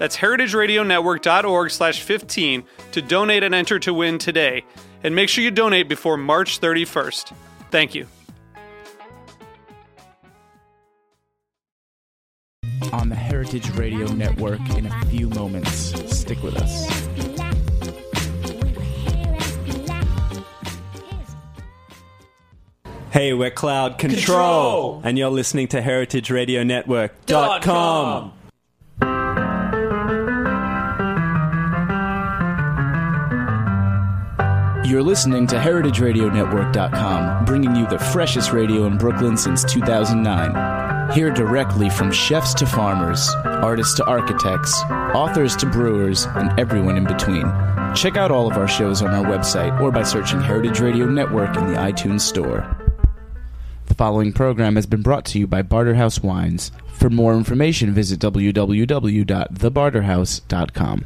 That's heritageradionetwork.org slash 15 to donate and enter to win today. And make sure you donate before March 31st. Thank you. On the Heritage Radio Network in a few moments. Stick with us. Hey, we're Cloud Control, Control. and you're listening to HeritageRadioNetwork.com. You're listening to HeritageRadioNetwork.com, bringing you the freshest radio in Brooklyn since 2009. Hear directly from chefs to farmers, artists to architects, authors to brewers, and everyone in between. Check out all of our shows on our website or by searching Heritage Radio Network in the iTunes Store. The following program has been brought to you by Barterhouse Wines. For more information, visit www.thebarterhouse.com.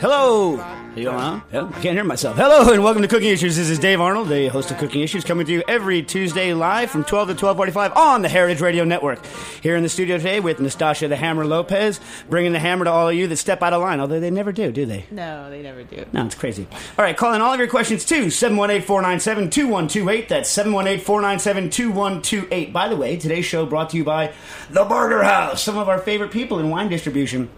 Hello. Are you on? Yeah, I can't hear myself. Hello and welcome to Cooking Issues. This is Dave Arnold, the host of Cooking Issues, coming to you every Tuesday live from 12 to 12:45 on the Heritage Radio Network. Here in the studio today with Nastasia the Hammer Lopez, bringing the hammer to all of you that step out of line. Although they never do, do they? No, they never do. No, it's crazy. All right, call in all of your questions to 718-497-2128. That's 718-497-2128. By the way, today's show brought to you by The Barter House, some of our favorite people in wine distribution.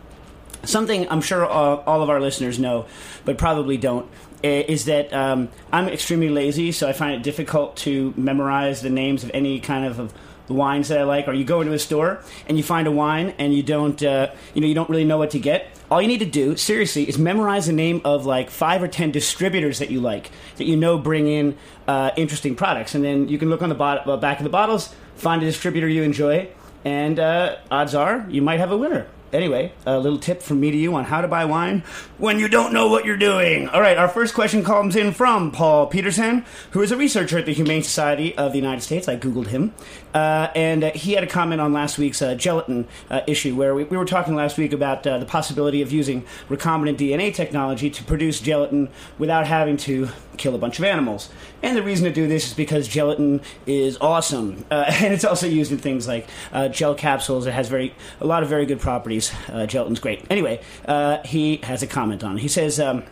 Something I'm sure uh, all of our listeners know, but probably don't, is that um, I'm extremely lazy, so I find it difficult to memorize the names of any kind of, of wines that I like. Or you go into a store and you find a wine and you don't, uh, you know, you don't really know what to get. All you need to do, seriously, is memorize the name of like five or ten distributors that you like, that you know bring in uh, interesting products, and then you can look on the uh, back of the bottles, find a distributor you enjoy, and uh, odds are you might have a winner. Anyway, a little tip from me to you on how to buy wine when you don't know what you're doing. All right, our first question comes in from Paul Peterson, who is a researcher at the Humane Society of the United States. I Googled him. Uh, and uh, he had a comment on last week's uh, gelatin uh, issue, where we, we were talking last week about uh, the possibility of using recombinant DNA technology to produce gelatin without having to kill a bunch of animals. And the reason to do this is because gelatin is awesome, uh, and it's also used in things like uh, gel capsules. It has very a lot of very good properties. Uh, gelatin's great. Anyway, uh, he has a comment on. it. He says. Um,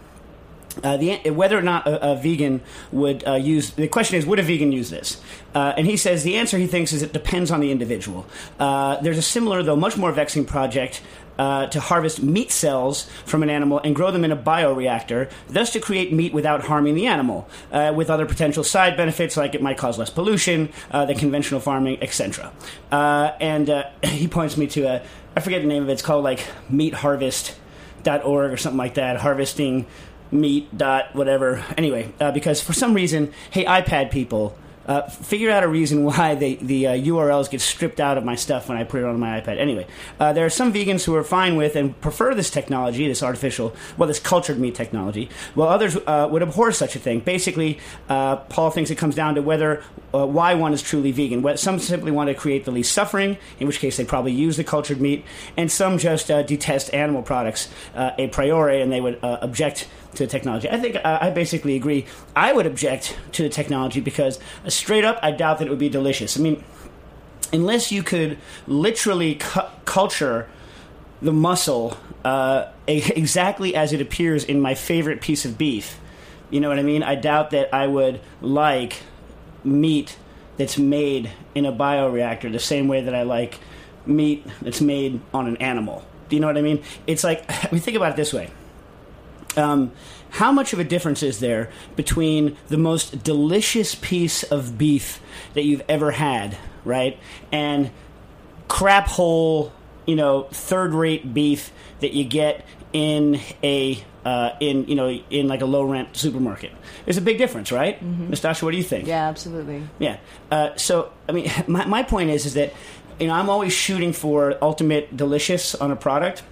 uh, the, whether or not a, a vegan would uh, use the question is would a vegan use this uh, and he says the answer he thinks is it depends on the individual uh, there's a similar though much more vexing project uh, to harvest meat cells from an animal and grow them in a bioreactor, thus to create meat without harming the animal, uh, with other potential side benefits like it might cause less pollution uh, than conventional farming, etc. Uh, and uh, he points me to a, I forget the name of it, it's called like Meat Harvest or something like that, harvesting meat dot whatever. Anyway, uh, because for some reason, hey iPad people, uh, figure out a reason why they, the uh, URLs get stripped out of my stuff when I put it on my iPad. Anyway, uh, there are some vegans who are fine with and prefer this technology, this artificial, well, this cultured meat technology, while others uh, would abhor such a thing. Basically, uh, Paul thinks it comes down to whether uh, why one is truly vegan. Some simply want to create the least suffering, in which case they probably use the cultured meat, and some just detest animal products a priori and they would object to the technology. I think uh, I basically agree. I would object to the technology because uh, straight up, I doubt that it would be delicious. I mean, unless you could literally cu- culture the muscle uh, exactly as it appears in my favorite piece of beef. You know what I mean? I doubt that I would like meat that's made in a bioreactor the same way that I like meat that's made on an animal. Do you know what I mean? It's like we think about it this way. Um, how much of a difference is there between the most delicious piece of beef that you've ever had, right, and crap hole, you know, third rate beef that you get in a uh, in you know in like a low rent supermarket. There's a big difference, right, mm-hmm. Nastasha? What do you think? Yeah, absolutely. Yeah. Uh, so I mean, my my point is is that you know I'm always shooting for ultimate delicious on a product,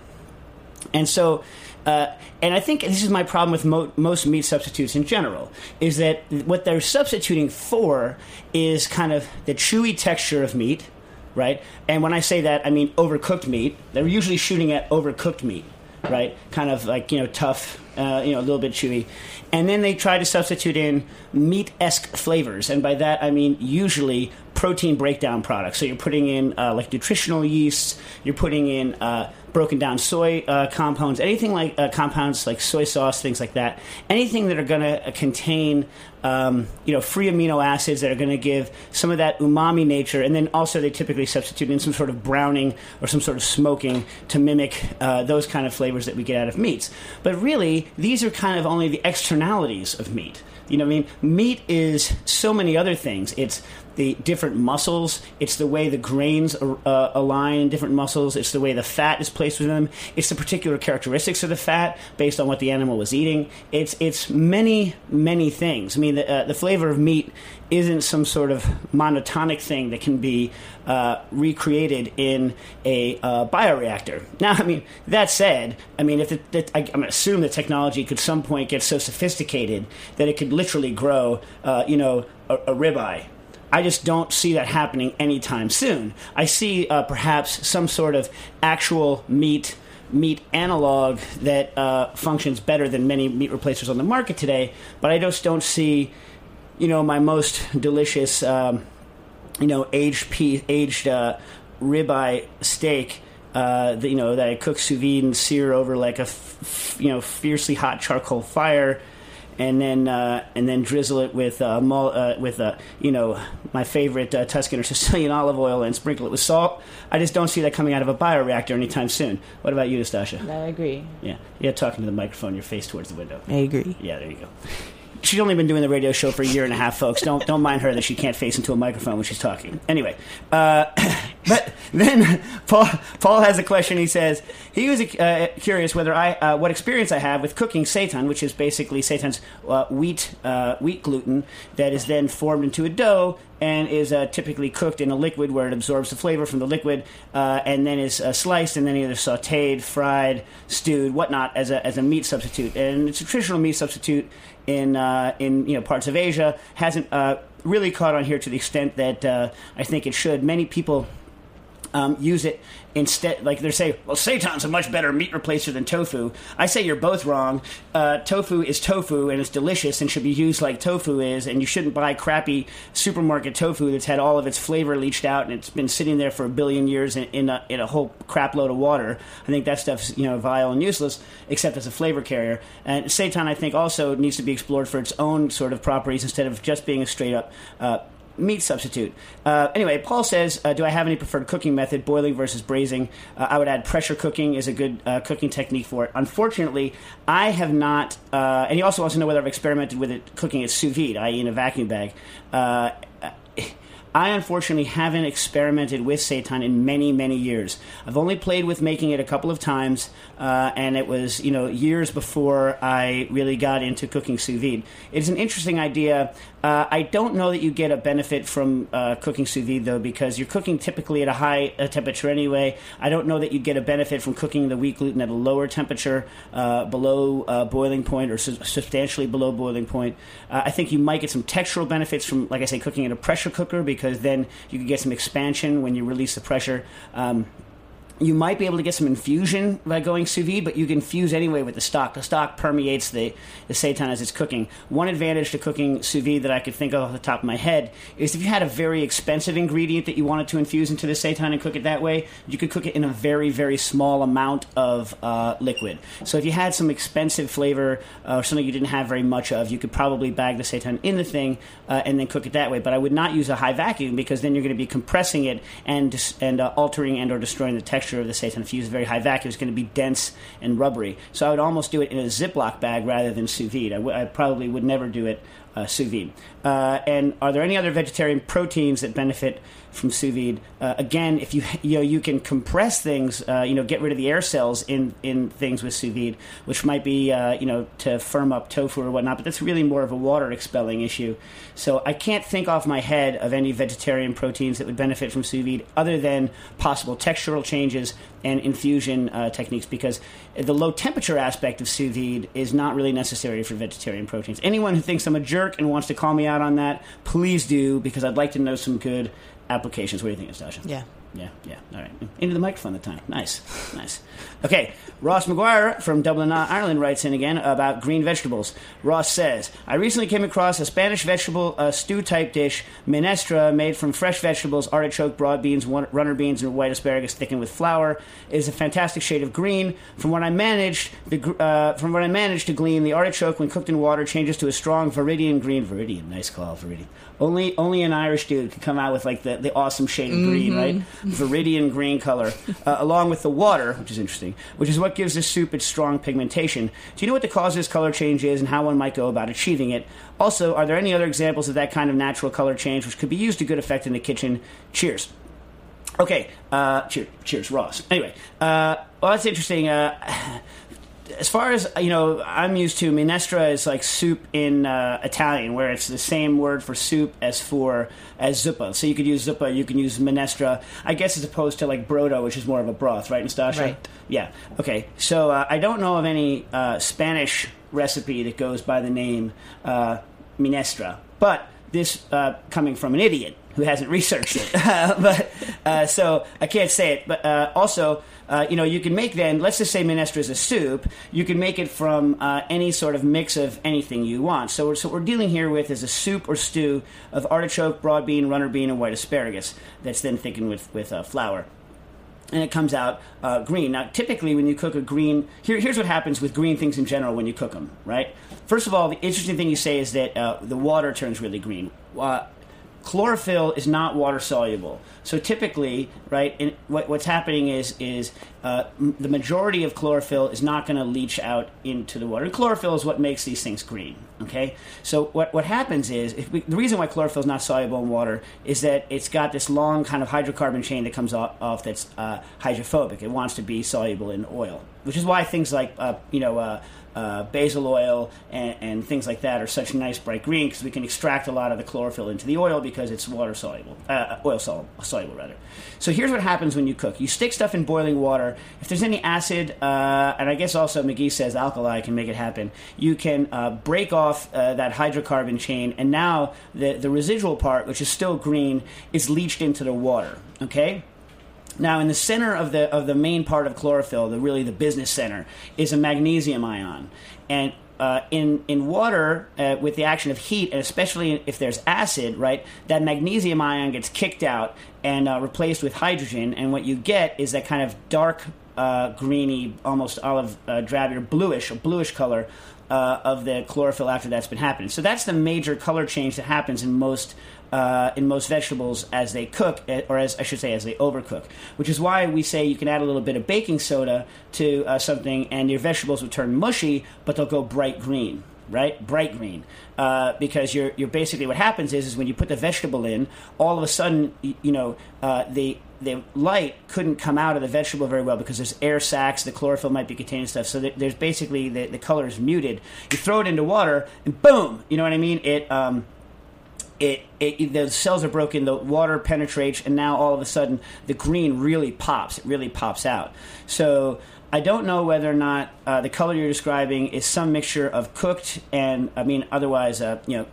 and so. Uh, and I think this is my problem with mo- most meat substitutes in general is that what they're substituting for is kind of the chewy texture of meat, right? And when I say that, I mean overcooked meat. They're usually shooting at overcooked meat right? Kind of like you know tough, uh, you know a little bit chewy, and then they try to substitute in meat esque flavors, and by that I mean usually protein breakdown products. So you're putting in uh, like nutritional yeasts, you're putting in uh, broken down soy uh, compounds, anything like uh, compounds like soy sauce, things like that. Anything that are going to contain, um, you know, free amino acids that are going to give some of that umami nature, and then also they typically substitute in some sort of browning or some sort of smoking to mimic uh, those kind of flavors that we get out of meats. But really, these are kind of only the externalities of meat. You know I mean? Meat is so many other things. It's the different muscles. It's the way the grains uh, align different muscles. It's the way the fat is placed within them. It's the particular characteristics of the fat based on what the animal was eating. It's it's many many things. I mean, the, uh, the flavor of meat isn't some sort of monotonic thing that can be uh, recreated in a uh, bioreactor. Now, I mean, that said, I mean, if I, am assume the technology could some point get so sophisticated that it could literally grow, uh, you know, a, a ribeye I just don't see that happening anytime soon. I see uh, perhaps some sort of actual meat meat analog that uh, functions better than many meat replacers on the market today, but I just don't see, you know, my most delicious, um, you know, aged piece, aged uh, ribeye steak. Uh, that, you know that I cook sous vide and sear over like a you know fiercely hot charcoal fire and then uh, and then drizzle it with uh, mul- uh, with uh, you know my favorite uh, Tuscan or Sicilian olive oil and sprinkle it with salt. I just don't see that coming out of a bioreactor anytime soon. What about you, Nastasha? I agree. Yeah, yeah. Talking to the microphone, your face towards the window. I agree. Yeah, there you go she's only been doing the radio show for a year and a half, folks. Don't don't mind her that she can't face into a microphone when she's talking. Anyway, uh, but then Paul Paul has a question. He says he was uh, curious whether I uh, what experience I have with cooking seitan, which is basically seitan's uh, wheat uh, wheat gluten that is then formed into a dough and is uh, typically cooked in a liquid where it absorbs the flavor from the liquid, and then is sliced and then either sautéed, fried, stewed, whatnot as a as a meat substitute. And it's a traditional meat substitute in uh, in you know parts of Asia. Hasn't uh, really caught on here to the extent that uh, I think it should. Many people um, use it instead like they're saying well seitan's a much better meat replacer than tofu. I say you're both wrong. Uh, tofu is tofu and it's delicious and should be used like tofu is and you shouldn't buy crappy supermarket tofu that's had all of its flavor leached out and it's been sitting there for a billion years in, in, a, in a whole crap load of water. I think that stuff's you know vile and useless except as a flavor carrier. And seitan i think also needs to be explored for its own sort of properties instead of just being a straight up uh, meat substitute. Uh, anyway, Paul says, uh, "Do I have any preferred cooking method? Boiling versus braising? Uh, I would add pressure cooking is a good uh, cooking technique for it. Unfortunately, I have not. Uh, and he also wants to know whether I've experimented with it cooking it sous vide, i.e., in a vacuum bag." Uh, I unfortunately haven't experimented with seitan in many, many years. I've only played with making it a couple of times, uh, and it was you know years before I really got into cooking sous vide. It's an interesting idea. Uh, I don't know that you get a benefit from uh, cooking sous vide though, because you're cooking typically at a high uh, temperature anyway. I don't know that you get a benefit from cooking the wheat gluten at a lower temperature, uh, below uh, boiling point or su- substantially below boiling point. I think you might get some textural benefits from, like I say, cooking in a pressure cooker because then you can get some expansion when you release the pressure. Um, you might be able to get some infusion by going sous vide, but you can fuse anyway with the stock. The stock permeates the, the seitan as it's cooking. One advantage to cooking sous vide that I could think of off the top of my head is if you had a very expensive ingredient that you wanted to infuse into the seitan and cook it that way, you could cook it in a very, very small amount of uh, liquid. So if you had some expensive flavor uh, or something you didn't have very much of, you could probably bag the seitan in the thing uh, and then cook it that way. But I would not use a high vacuum because then you're going to be compressing it and, and uh, altering and or destroying the texture of the seitan. If you use a very high vacuum, it's going to be dense and rubbery. So I would almost do it in a Ziploc bag rather than sous vide. I, w- I probably would never do it uh, sous vide. Uh, and are there any other vegetarian proteins that benefit from sous vide? Uh, again, if you you know you can compress things, uh, you know, get rid of the air cells in in things with sous vide, which might be uh, you know to firm up tofu or whatnot. But that's really more of a water expelling issue. So I can't think off my head of any vegetarian proteins that would benefit from sous vide, other than possible textural changes and infusion uh, techniques, because the low temperature aspect of sous vide is not really necessary for vegetarian proteins. Anyone who thinks I'm a jerk and wants to call me out on that, please do, because I'd like to know some good applications. What do you think, Nastasha? Yeah. Yeah, yeah. All right. Into the microphone the time. Nice. Nice. Okay. Ross McGuire from Dublin, uh, Ireland writes in again about green vegetables. Ross says, I recently came across a Spanish vegetable uh, stew type dish, minestra, made from fresh vegetables, artichoke, broad beans, runner beans, and white asparagus thickened with flour. It is a fantastic shade of green. From what I managed, the, uh, from what I managed to glean, the artichoke, when cooked in water, changes to a strong viridian green. Viridian, nice call, viridian. Only, only an Irish dude could come out with like the, the awesome shade of green, right? Viridian green color, uh, along with the water, which is interesting, which is what gives this soup its strong pigmentation. Do you know what the cause of this color change is and how one might go about achieving it? Also, are there any other examples of that kind of natural color change which could be used to good effect in the kitchen? Cheers. Okay, uh, cheers, cheers, Ross. Anyway, uh, well, that's interesting. Uh, as far as you know, I'm used to minestra is like soup in uh, Italian, where it's the same word for soup as for as zuppa. So you could use zuppa, you can use minestra. I guess as opposed to like brodo, which is more of a broth, right, Nastasha? Right. Yeah. Okay. So uh, I don't know of any uh, Spanish recipe that goes by the name uh, minestra, but this uh, coming from an idiot who hasn't researched it. but uh, so I can't say it. But uh, also, uh, you know, you can make then. Let's just say minestra is a soup. You can make it from uh, any sort of mix of anything you want. So, so what we're dealing here with is a soup or stew of artichoke, broad bean, runner bean, and white asparagus that's then thickened with with uh, flour and it comes out uh, green. Now, typically, when you cook a green, here, here's what happens with green things in general when you cook them, right? First of all, the interesting thing you say is that uh, the water turns really green. Uh, chlorophyll is not water soluble, so typically, right, in, what, what's happening is is uh, m- the majority of chlorophyll is not going to leach out into the water. And chlorophyll is what makes these things green. Okay, so what what happens is we, the reason why chlorophyll is not soluble in water is that it's got this long kind of hydrocarbon chain that comes off, off that's uh, hydrophobic. It wants to be soluble in oil, which is why things like uh, you know. Uh, basil oil and, and things like that are such nice bright green because we can extract a lot of the chlorophyll into the oil because it's water soluble, uh, oil soluble, soluble rather. So here's what happens when you cook: you stick stuff in boiling water. If there's any acid, uh, and I guess also McGee says alkali can make it happen, you can uh, break off uh, that hydrocarbon chain, and now the the residual part, which is still green, is leached into the water. Okay. Now, in the center of the of the main part of chlorophyll, the really the business center, is a magnesium ion, and uh, in in water uh, with the action of heat, and especially if there's acid, right, that magnesium ion gets kicked out and uh, replaced with hydrogen, and what you get is that kind of dark uh, greeny, almost olive uh, drab or bluish, or bluish color uh, of the chlorophyll after that's been happening. So that's the major color change that happens in most uh, in most vegetables as they cook, eh, or as I should say, as they overcook. Which is why we say you can add a little bit of baking soda to uh, something, and your vegetables will turn mushy, but they'll go bright green. Right, bright green, uh, because you're you're basically what happens is is when you put the vegetable in, all of a sudden you, you know uh, the the light couldn't come out of the vegetable very well because there's air sacs, the chlorophyll might be containing stuff. So there's basically the, the color is muted. You throw it into water, and boom, you know what I mean? It um, it, it the cells are broken, the water penetrates, and now all of a sudden the green really pops. It really pops out. So I don't know whether or not uh, the color you're describing is some mixture of cooked and I mean otherwise uh, you know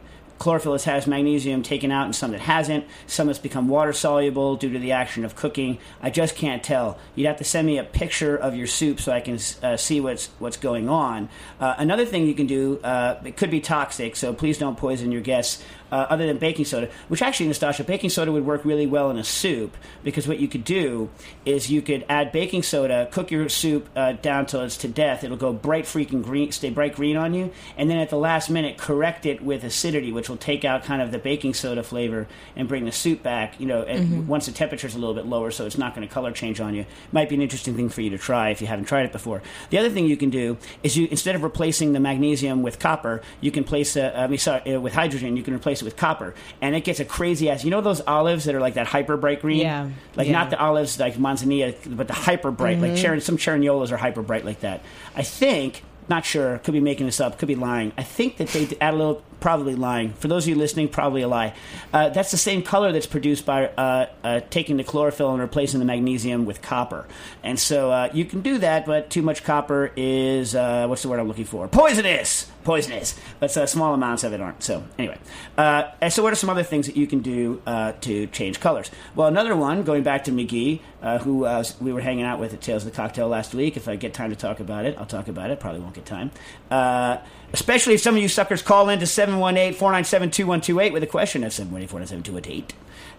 chlorophyll has magnesium taken out and some that hasn't. Some that's become water soluble due to the action of cooking. I just can't tell. You'd have to send me a picture of your soup so I can uh, see what's what's going on. Uh, another thing you can do, uh, it could be toxic, so please don't poison your guests. Uh, other than baking soda, which actually, Nastasha, baking soda would work really well in a soup because what you could do is you could add baking soda, cook your soup uh, down till it's to death. It'll go bright freaking green, stay bright green on you, and then at the last minute correct it with acidity, which will take out kind of the baking soda flavor and bring the soup back. You know, mm-hmm. once the temperature's a little bit lower, so it's not going to color change on you. Might be an interesting thing for you to try if you haven't tried it before. The other thing you can do is you instead of replacing the magnesium with copper, you can place a, I mean, sorry, uh, with hydrogen, you can replace it with copper, and it gets a crazy ass. You know those olives that are like that hyper bright green, Yeah. like Yeah. not the olives like manzanilla, but the hyper bright, like Sharon, some Cerignolas are hyper bright like that. I think, not sure, could be making this up, could be lying. I think that they add a little, probably lying. For those of you listening, probably a lie. Uh, that's the same color that's produced by uh, uh, taking the chlorophyll and replacing the magnesium with copper. And so uh, you can do that, but too much copper is, uh, what's the word I'm looking for? Poisonous! Poisonous. But uh, small amounts of it aren't. So, anyway. Uh, so, what are some other things that you can do uh, to change colors? Well, another one, going back to McGee, uh, who uh, we were hanging out with at Tales of the Cocktail last week. If I get time to talk about it, I'll talk about it. Probably won't get time. Uh, especially if some of you suckers call in to 718 497 2128 with a question. That's 718 497 2128.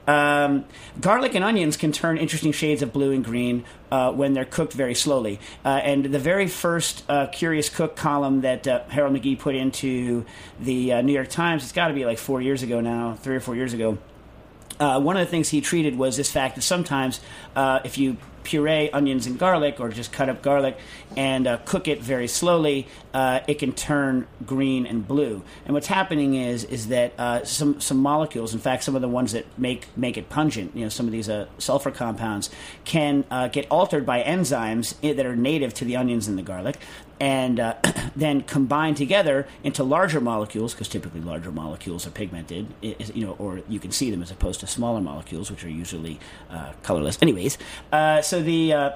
Um, garlic and onions can turn interesting shades of blue and green uh, when they're cooked very slowly. Uh, and the very first uh, Curious Cook column that uh, Harold McGee put into the uh, New York Times, it's got to be like four years ago now, three or four years ago. Uh, one of the things he treated was this fact that sometimes if you puree onions and garlic or just cut up garlic and uh, cook it very slowly, uh, it can turn green and blue. And what's happening is is that uh, some some molecules, in fact, some of the ones that make make it pungent, you know, some of these uh, sulfur compounds, can uh, get altered by enzymes that are native to the onions and the garlic. And uh, then combine together into larger molecules, because typically larger molecules are pigmented, you know, or you can see them as opposed to smaller molecules, which are usually uh, colorless. Anyways, uh, so the uh,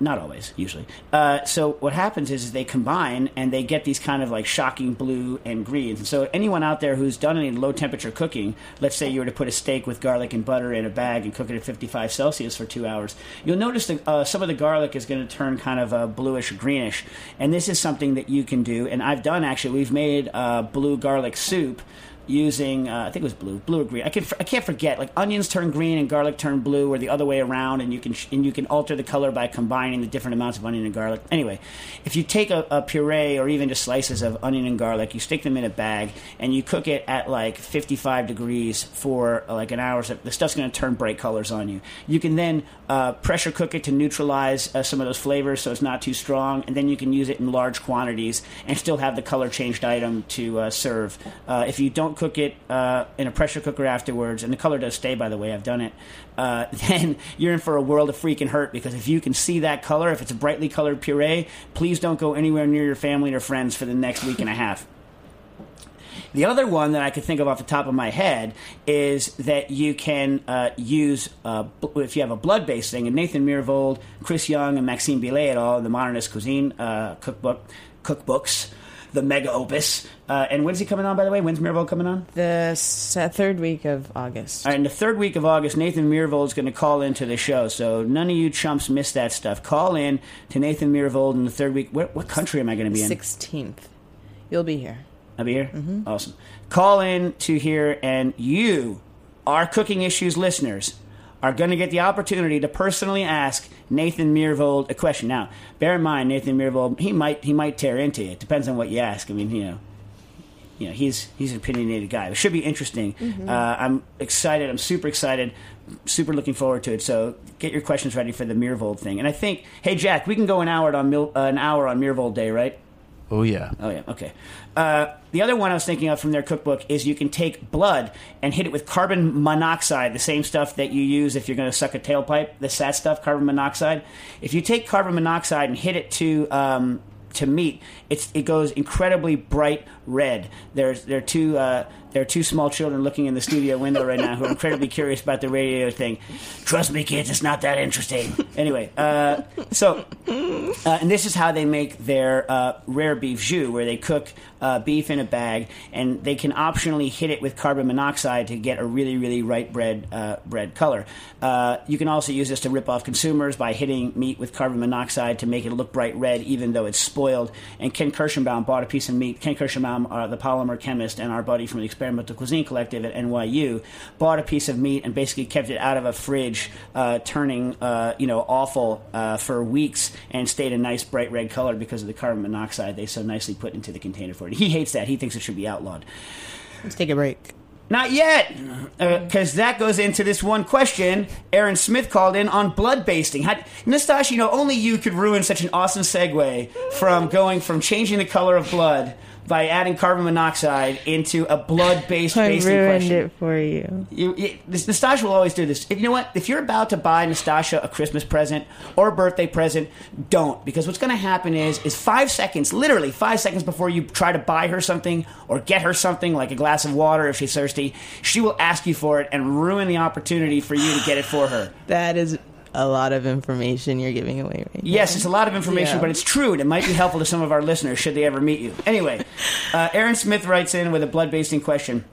not always, usually. Uh, so what happens is, is they combine and they get these kind of like shocking blue and greens. And so anyone out there who's done any low temperature cooking, let's say you were to put a steak with garlic and butter in a bag and cook it at 55 Celsius for two hours, you'll notice that uh, some of the garlic is going to turn kind of uh, bluish greenish. And this is something that you can do. And I've done actually. We've made uh, blue garlic soup using uh, I think it was blue, blue or green. I can I can't forget. Like onions turn green and garlic turn blue, or the other way around, and you can and you can alter the color by combining the different amounts of onion and garlic. Anyway, if you take a, a puree or even just slices of onion and garlic, you stick them in a bag and you cook it at like 55 degrees for like an hour. So the stuff's going to turn bright colors on you. You can then uh, pressure cook it to neutralize uh, some of those flavors, so it's not too strong, and then you can use it in large quantities and still have the color changed item to uh, serve. Uh, if you don't cook it uh, in a pressure cooker afterwards, and the color does stay, by the way, I've done it, uh, then you're in for a world of freaking hurt because if you can see that color, if it's a brightly colored puree, please don't go anywhere near your family or friends for the next week and a half. The other one that I could think of off the top of my head is that you can uh, use, uh, if you have a blood based thing, and Nathan Myhrvold, Chris Young, and Maxime Billet et al., the Modernist Cuisine uh, cookbook, cookbooks, the mega opus. Uh, and when's he coming on, by the way? When's Myhrvold coming on? The s- third week of August. All right, in the third week of August, Nathan Myhrvold is going to call into the show. So none of you chumps miss that stuff. Call in to Nathan Myhrvold in the third week. What, what country am I going to be in? 16th. You'll be here. I'll be here. Awesome. Call in to here, and you, our Cooking Issues listeners, are going to get the opportunity to personally ask Nathan Myhrvold a question. Now, bear in mind, Nathan Myhrvold, he might he might tear into you. It depends on what you ask. I mean, you know, you know, he's he's an opinionated guy. It should be interesting. Uh, I'm excited. I'm super excited. Super looking forward to it. So get your questions ready for the Myhrvold thing. And I think, hey Jack, we can go an hour on Mil- uh, an hour on Myhrvold Day, right? Oh yeah. Oh yeah, okay. Uh, the other one I was thinking of from their cookbook is you can take blood and hit it with carbon monoxide, the same stuff that you use if you're going to suck a tailpipe. The sad stuff, carbon monoxide. If you take carbon monoxide and hit it to um, to meat, it's it goes incredibly bright red. There's there are two uh, There are two small children looking in the studio window right now who are incredibly curious about the radio thing. Trust me, kids, it's not that interesting. Anyway, uh, so, uh, and this is how they make their uh, rare beef jus, where they cook uh, beef in a bag, and they can optionally hit it with carbon monoxide to get a really, really ripe bread uh, bread color. You can also use this to rip off consumers by hitting meat with carbon monoxide to make it look bright red, even though it's spoiled. And Kent Kirshenbaum bought a piece of meat. Kent Kirshenbaum, uh, the polymer chemist and our buddy from the Experimental Cuisine Collective at NYU, bought a piece of meat and basically kept it out of a fridge, uh, turning uh, you know awful uh, for weeks, and stayed a nice bright red color because of the carbon monoxide they so nicely put into the container for it. He hates that. He thinks it should be outlawed. Let's take a break. Not yet, because that goes into this one question. Aaron Smith called in on blood basting. How, Nastasia, you know, only you could ruin such an awesome segue from going from changing the color of blood by adding carbon monoxide into a blood-based I basting ruined question. it for you. You, you, this, Nastasha will always do this. If you know what, if you're about to buy Nastasha a Christmas present or a birthday present, don't because what's going to happen is is five seconds, literally five seconds before you try to buy her something or get her something like a glass of water if she's thirsty, she will ask you for it and ruin the opportunity for you to get it for her. That is a lot of information you're giving away right Yes, it's a lot of information, Yeah. but it's true, and it might be helpful to some of our listeners should they ever meet you. Anyway, uh, Aaron Smith writes in with a blood basting question.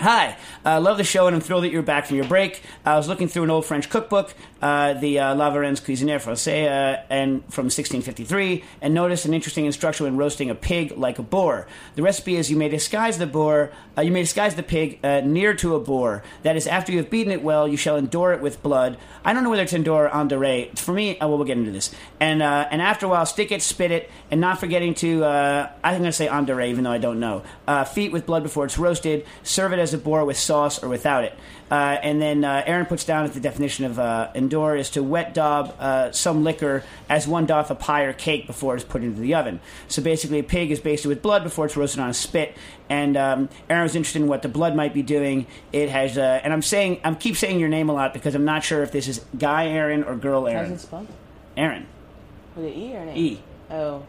Hi, uh, love the show, and I'm thrilled that you're back from your break. I was looking through an old French cookbook, uh, the uh, La Varenne's Cuisinière Française, uh, and from 1653, and noticed an interesting instruction when roasting a pig like a boar. The recipe is you may disguise the boar, uh, you may disguise the pig uh, near to a boar. That is, after you have beaten it well, you shall endure it with blood. I don't know whether it's endure or endure. For me, uh, well, we'll get into this. And and after a while, stick it, spit it, and not forgetting to. Uh, I'm going to say endure, even though I don't know. Feet with blood before it's roasted. Serve it as a boar with sauce or without it. Uh, and then uh, Aaron puts down that the definition of uh, endure is to wet daub uh, some liquor as one doth a pie or cake before it is put into the oven. So basically, a pig is basted with blood before it's roasted on a spit. And um, Aaron was interested in what the blood might be doing. It has, uh, and I'm saying, I'm keep saying your name a lot because I'm not sure if this is guy Aaron or girl How's Aaron. it spelled? Aaron, With an E or an A? E. Oh.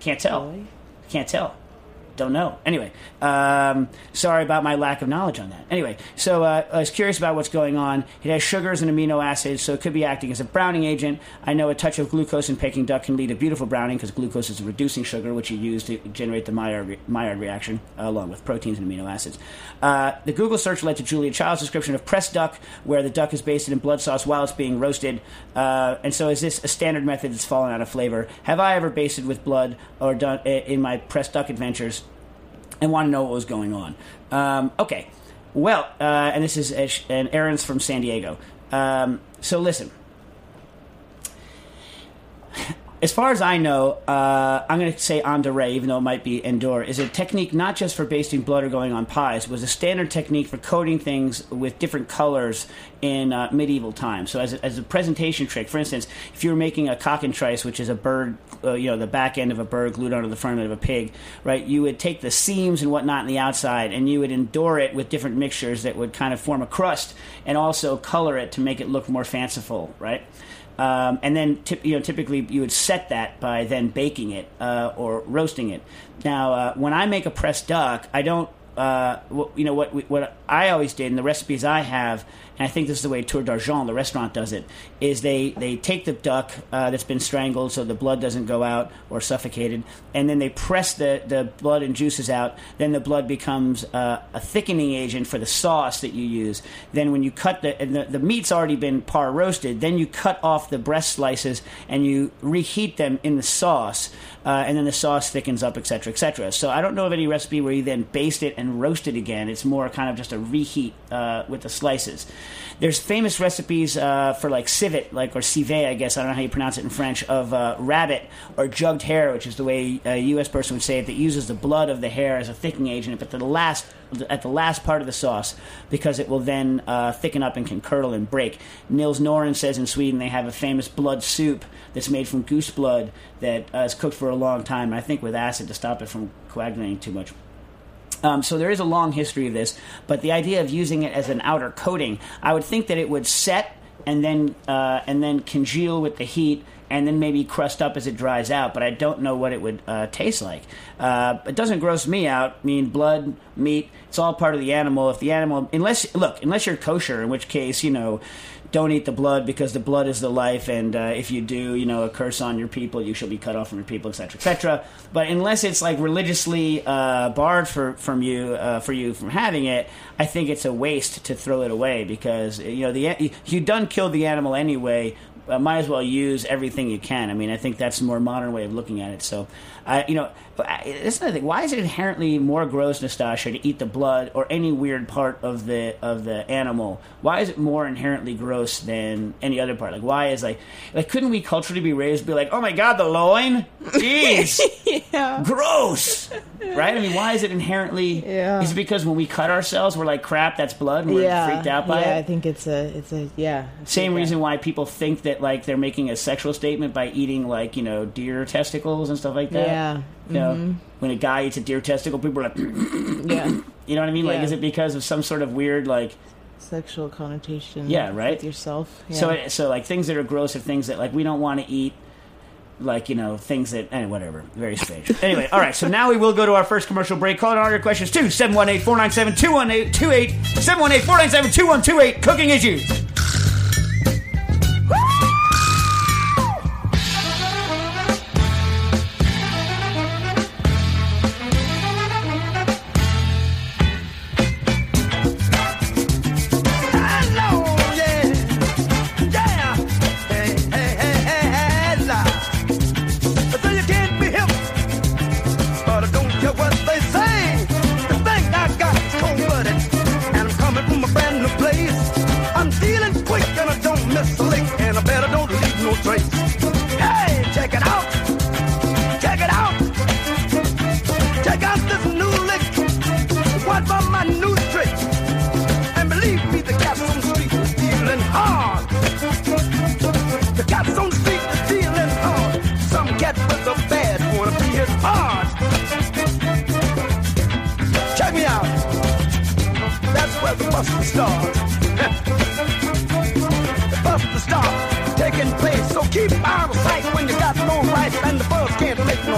Can't tell. Really? Can't tell. Don't know. Anyway, um, sorry about my lack of knowledge on that. Anyway, so uh, I was curious about what's going on. It has sugars and amino acids, so it could be acting as a browning agent. I know a touch of glucose in Peking duck can lead to beautiful browning because glucose is a reducing sugar, which you use to generate the Maillard, re- Maillard reaction, uh, along with proteins and amino acids. Uh, the Google search led to Julia Child's description of pressed duck, where the duck is basted in blood sauce while it's being roasted. Uh, and so, is this a standard method that's fallen out of flavor? Have I ever basted with blood or done in my pressed duck adventures? And want to know what was going on. Um, okay, well, uh, and this is uh, and Aaron's from San Diego. Um, so listen. As far as I know, uh, I'm going to say endure, even though it might be endure, is a technique not just for basting blood or going on pies. It was a standard technique for coating things with different colors in uh, medieval times. So, as a, as a presentation trick, for instance, if you were making a cockentrice, which is a bird, uh, you know, the back end of a bird glued onto the front end of a pig, right? You would take the seams and whatnot on the outside, and you would endure it with different mixtures that would kind of form a crust, and also color it to make it look more fanciful, right? Um, and then, you know, typically you would set that by then baking it uh, or roasting it. Now, uh, when I make a pressed duck, I don't. Uh, you know what? What I always did, and the recipes I have, and I think this is the way Tour d'Argent, the restaurant, does it, is they they take the duck uh, that's been strangled so the blood doesn't go out or suffocated, and then they press the the blood and juices out. Then the blood becomes uh, a thickening agent for the sauce that you use. Then when you cut the, the the meat's already been par roasted, then you cut off the breast slices and you reheat them in the sauce, uh, and then the sauce thickens up, etc., etc. So I don't know of any recipe where you then baste it and roast it again. It's more kind of just a reheat uh, with the slices. There's famous recipes uh, for like civet, like or civet, I guess I don't know how you pronounce it in French, of uh, rabbit or jugged hare, which is the way a U.S. person would say it, that uses the blood of the hare as a thickening agent, but the last at the last part of the sauce because it will then uh, thicken up and can curdle and break. Nils Noren says in Sweden they have a famous blood soup that's made from goose blood that uh, is cooked for a long time, I think with acid to stop it from coagulating too much. Um, so there is a long history of this, but the idea of using it as an outer coating, I would think that it would set and then uh, and then congeal with the heat and then maybe crust up as it dries out. But I don't know what it would uh, taste like. Uh, it doesn't gross me out. I mean, blood, meat, it's all part of the animal. If the animal, unless look, unless you're kosher, in which case you know don't eat the blood because the blood is the life, and uh, if you do, you know, a curse on your people, you shall be cut off from your people, etc., etc. But unless it's like religiously uh, barred for from you uh, for you from having it, I think it's a waste to throw it away because you know the you done killed the animal anyway. Uh, might as well use everything you can. I mean, I think that's a more modern way of looking at it. So, I you know, but I, that's another thing. Why is it inherently more gross, Nastasha, to eat the blood or any weird part of the of the animal? Why is it more inherently gross than any other part? Like, why is like like couldn't we culturally be raised to be like, oh my god, the loin, jeez, yeah. gross, right? I mean, why is it inherently? Yeah. Is it because when we cut ourselves, we're like, crap, that's blood, and we're yeah. freaked out by yeah, it? I think it's a, it's a, yeah. Same that- reason why people think that like they're making a sexual statement by eating like you know deer testicles and stuff like that. Yeah. You know, when a guy eats a deer testicle, people are like, you know what I mean? Like, is it because of some sort of weird like? Sexual connotation. Yeah, right? With yourself. Yeah. So it, so like things that are gross are things that like we don't want to eat. Like you know things that eh, whatever very strange. anyway, all right. So now we will go to our first commercial break. Call in all your questions to 718-497-2128 718-497-2128 Cooking issues.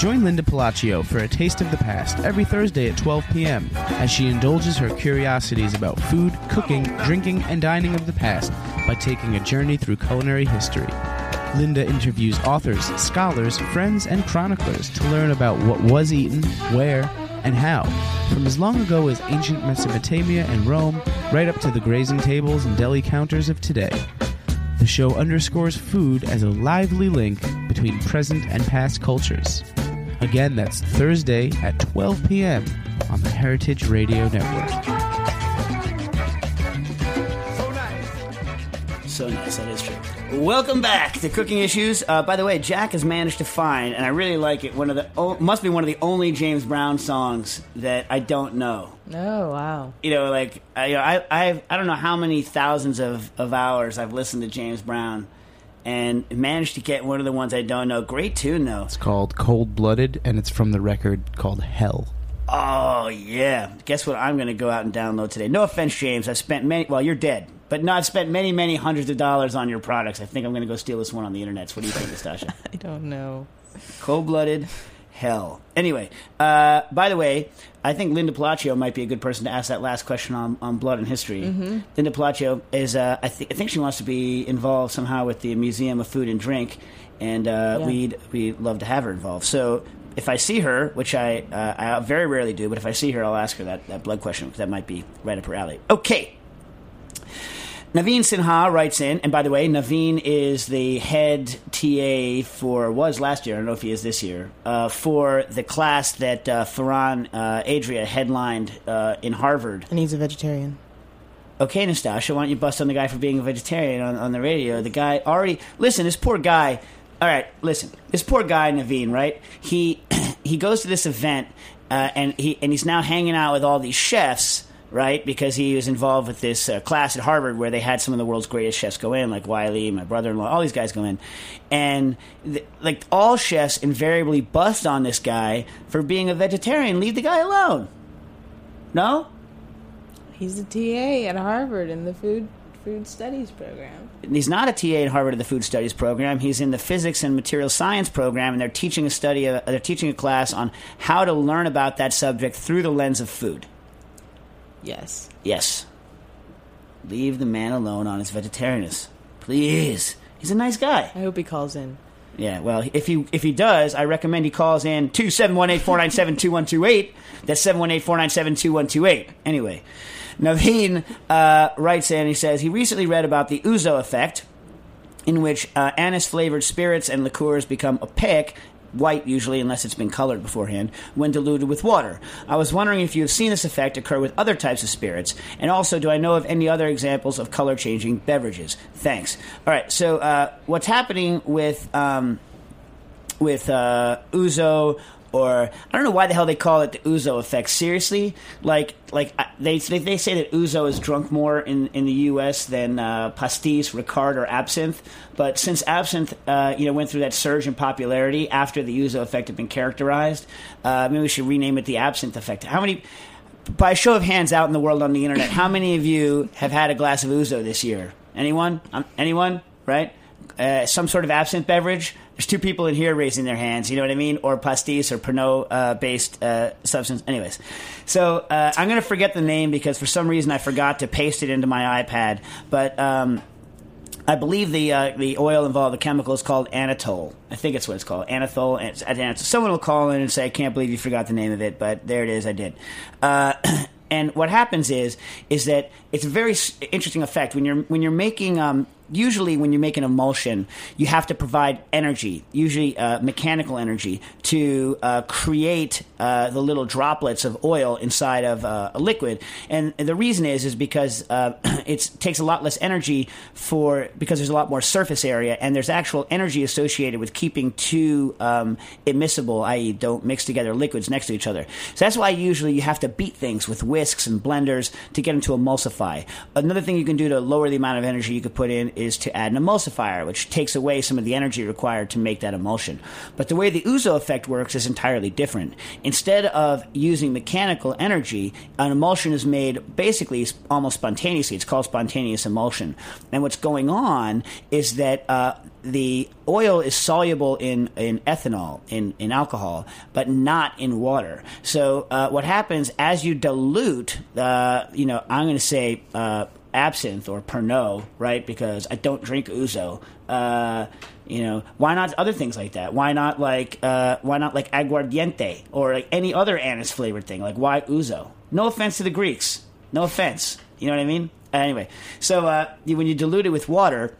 Join Linda Pelaccio for a taste of the past every Thursday at 12 p.m. as she indulges her curiosities about food, cooking, drinking, and dining of the past by taking a journey through culinary history. Linda interviews authors, scholars, friends, and chroniclers to learn about what was eaten, where, and how, from as long ago as ancient Mesopotamia and Rome, right up to the grazing tables and deli counters of today. The show underscores food as a lively link between present and past cultures. Again, that's Thursday at 12 p.m. on the Heritage Radio Network. So nice. So nice, that is true. Welcome back to Cooking Issues. Uh, by the way, Jack has managed to find, and I really like it. One of the oh, must be one of the only James Brown songs that I don't know. Oh wow. You know, like I, you know, I, I've, I don't know how many thousands of, of hours I've listened to James Brown, and managed to get one of the ones I don't know. Great tune though. It's called Cold Blooded, and it's from the record called Hell. Oh yeah. Guess what? I'm going to go out and download today. No offense, James. I spent many. Well, you're dead, but no, I've spent many, many hundreds of dollars on your products. I think I'm going to go steal this one on the internet. So what do you think, Nastasha? I don't know. Cold blooded hell. Anyway, uh, by the way, I think Linda Pelaccio might be a good person to ask that last question on, on blood and history. Linda Pelaccio is, uh, I, th- I think she wants to be involved somehow with the Museum of Food and Drink, and uh, Yeah. we'd we'd love to have her involved. So. If I see her, which I uh, I very rarely do, but if I see her, I'll ask her that, that blood question because that might be right up her alley. Okay, Naveen Sinha writes in, and by the way, Naveen is the head TA for was last year. I don't know if he is this year uh, for the class that uh, Ferran uh, Adria headlined uh, in Harvard. And he's a vegetarian. Okay, Nastasha, why don't you bust on the guy for being a vegetarian on, on the radio? The guy already listen. This poor guy. All right, listen. This poor guy, Naveen. Right? He he goes to this event, uh, and he and he's now hanging out with all these chefs. Right, because he was involved with this uh, class at Harvard where they had some of the world's greatest chefs go in, like Wylie, my brother-in-law, all these guys go in, and th- like all chefs invariably bust on this guy for being a vegetarian. Leave the guy alone. No, He's a TA at Harvard in the food food studies program. he's not a TA at Harvard in the food studies program. He's in the physics and material science program, and they're teaching a study. Uh, they're teaching a class on how to learn about that subject through the lens of food. Yes. Yes. Leave the man alone on his vegetarianness, please. He's a nice guy. I hope he calls in. Yeah, well, if he if he does, I recommend he calls in two seven one eight four nine seven two one two eight. That's seven one eight four nine seven two one two eight. Anyway, Naveen uh, writes in. He says he recently read about the Ouzo effect, in which uh, anise flavored spirits and liqueurs become opaque. White, usually, unless it's been colored beforehand, when diluted with water. I was wondering if you have seen this effect occur with other types of spirits, and also, do I know of any other examples of color changing beverages? Thanks. All right, so uh, what's happening with um, with uh, Ouzo or I don't know why the hell they call it the Ouzo effect. Seriously, like like they they, say that Ouzo is drunk more in, in the U.S. than uh, pastis, Ricard, or absinthe. But since absinthe, uh, you know, went through that surge in popularity after the Ouzo effect had been characterized, uh, maybe we should rename it the absinthe effect. How many? By a show of hands out in the world on the internet, how many of you have had a glass of Ouzo this year? Anyone? Um, anyone? Right? uh, some sort of absinthe beverage. There's two people in here raising their hands. You know what I mean? Or pastis or Pernod uh, based uh, substance. Anyways, so uh, I'm going to forget the name because for some reason I forgot to paste it into my iPad. But um, I believe the uh, the oil involved, the chemical is called anatole. I think it's what it's called, anethol. Someone will call in and say, "I can't believe you forgot the name of it," but there it is. I did. Uh, and what happens is is that it's a very interesting effect when you're when you're making. Um, usually, when you make an emulsion, you have to provide energy, usually uh, mechanical energy, to uh, create uh, the little droplets of oil inside of uh, a liquid. And the reason is is because uh, it takes a lot less energy for because there's a lot more surface area, and there's actual energy associated with keeping two um, immiscible, i.e., don't mix together liquids next to each other. So that's why usually you have to beat things with whisks and blenders to get them to emulsify. Another thing you can do to lower the amount of energy you could put in is to add an emulsifier, which takes away some of the energy required to make that emulsion. But the way the Ouzo effect works is entirely different. Instead of using mechanical energy, an emulsion is made basically almost spontaneously. It's called spontaneous emulsion. And what's going on is that uh, the oil is soluble in, in ethanol, in, in alcohol, but not in water. So uh, what happens as you dilute, uh, you know, I'm going to say uh, absinthe or Pernod, right? Because I don't drink Ouzo. Uh, you know, why not other things like that? Why not like uh, why not like aguardiente or like any other anise flavored thing? Like why Ouzo? No offense to the Greeks. No offense. You know what I mean? Anyway, so uh, when you dilute it with water,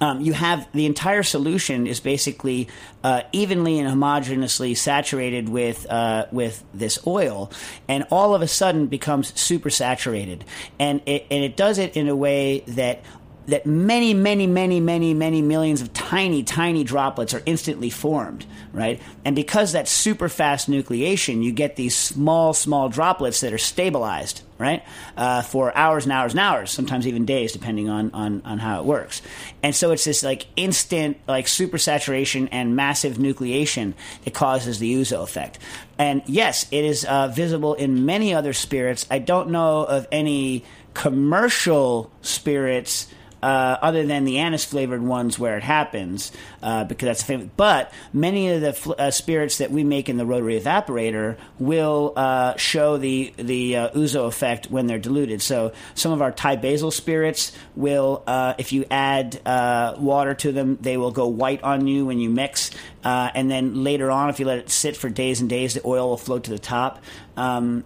um, you have the entire solution is basically uh, evenly and homogeneously saturated with uh, with this oil, and all of a sudden becomes super saturated, and it and it does it in a way that that many, many, many, many, many millions of tiny, tiny droplets are instantly formed, right? And because that's super fast nucleation, you get these small, small droplets that are stabilized, right? Uh, for hours and hours and hours, sometimes even days, depending on, on, on how it works. And so it's this like instant, like supersaturation and massive nucleation that causes the Ouzo effect. And yes, it is uh, visible in many other spirits. I don't know of any commercial spirits uh, other than the anise flavored ones where it happens, uh, because that's famous. But many of the fl- uh, spirits that we make in the rotary evaporator will uh, show the the uh, ouzo effect when they're diluted. So some of our Thai basil spirits will, uh, if you add water to them, they will go white on you when you mix. And then later on, if you let it sit for days and days, the oil will float to the top. Um,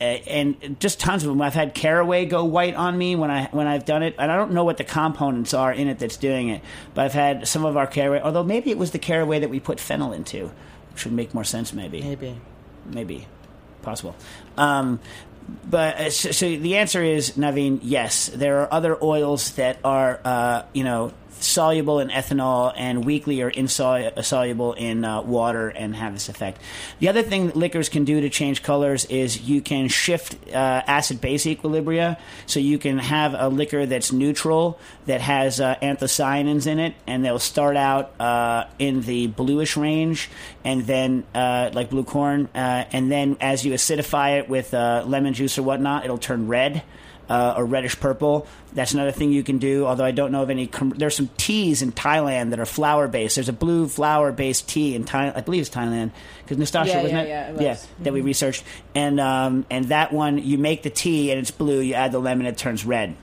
and just tons of them. I've had caraway go white on me when I when I've done it, and I don't know what the components are in it that's doing it. But I've had some of our caraway. Although maybe it was the caraway that we put fennel into, which would make more sense. Maybe, Maybe. maybe, possible. Um, but uh, so, so the answer is Naveen. Yes, there are other oils that are uh, you know soluble in ethanol and weakly or insoluble in uh, water and have this effect. The other thing that liquors can do to change colors is you can shift uh, acid base equilibria. So you can have a liquor that's neutral that has uh, anthocyanins in it, and they'll start out uh, in the bluish range, and then uh, like blue corn, uh, and then as you acidify it with lemon juice or whatnot, it'll turn red uh, or reddish purple. That's another thing you can do. Although I don't know of any. Com- there's some teas in Thailand that are flower based. There's a blue flower based tea in Thailand. I believe it's Thailand because Nastassia Yeah, wasn't yeah, it? yeah, it was. that we researched. And um, and that one you make the tea and it's blue. You add the lemon, it turns red.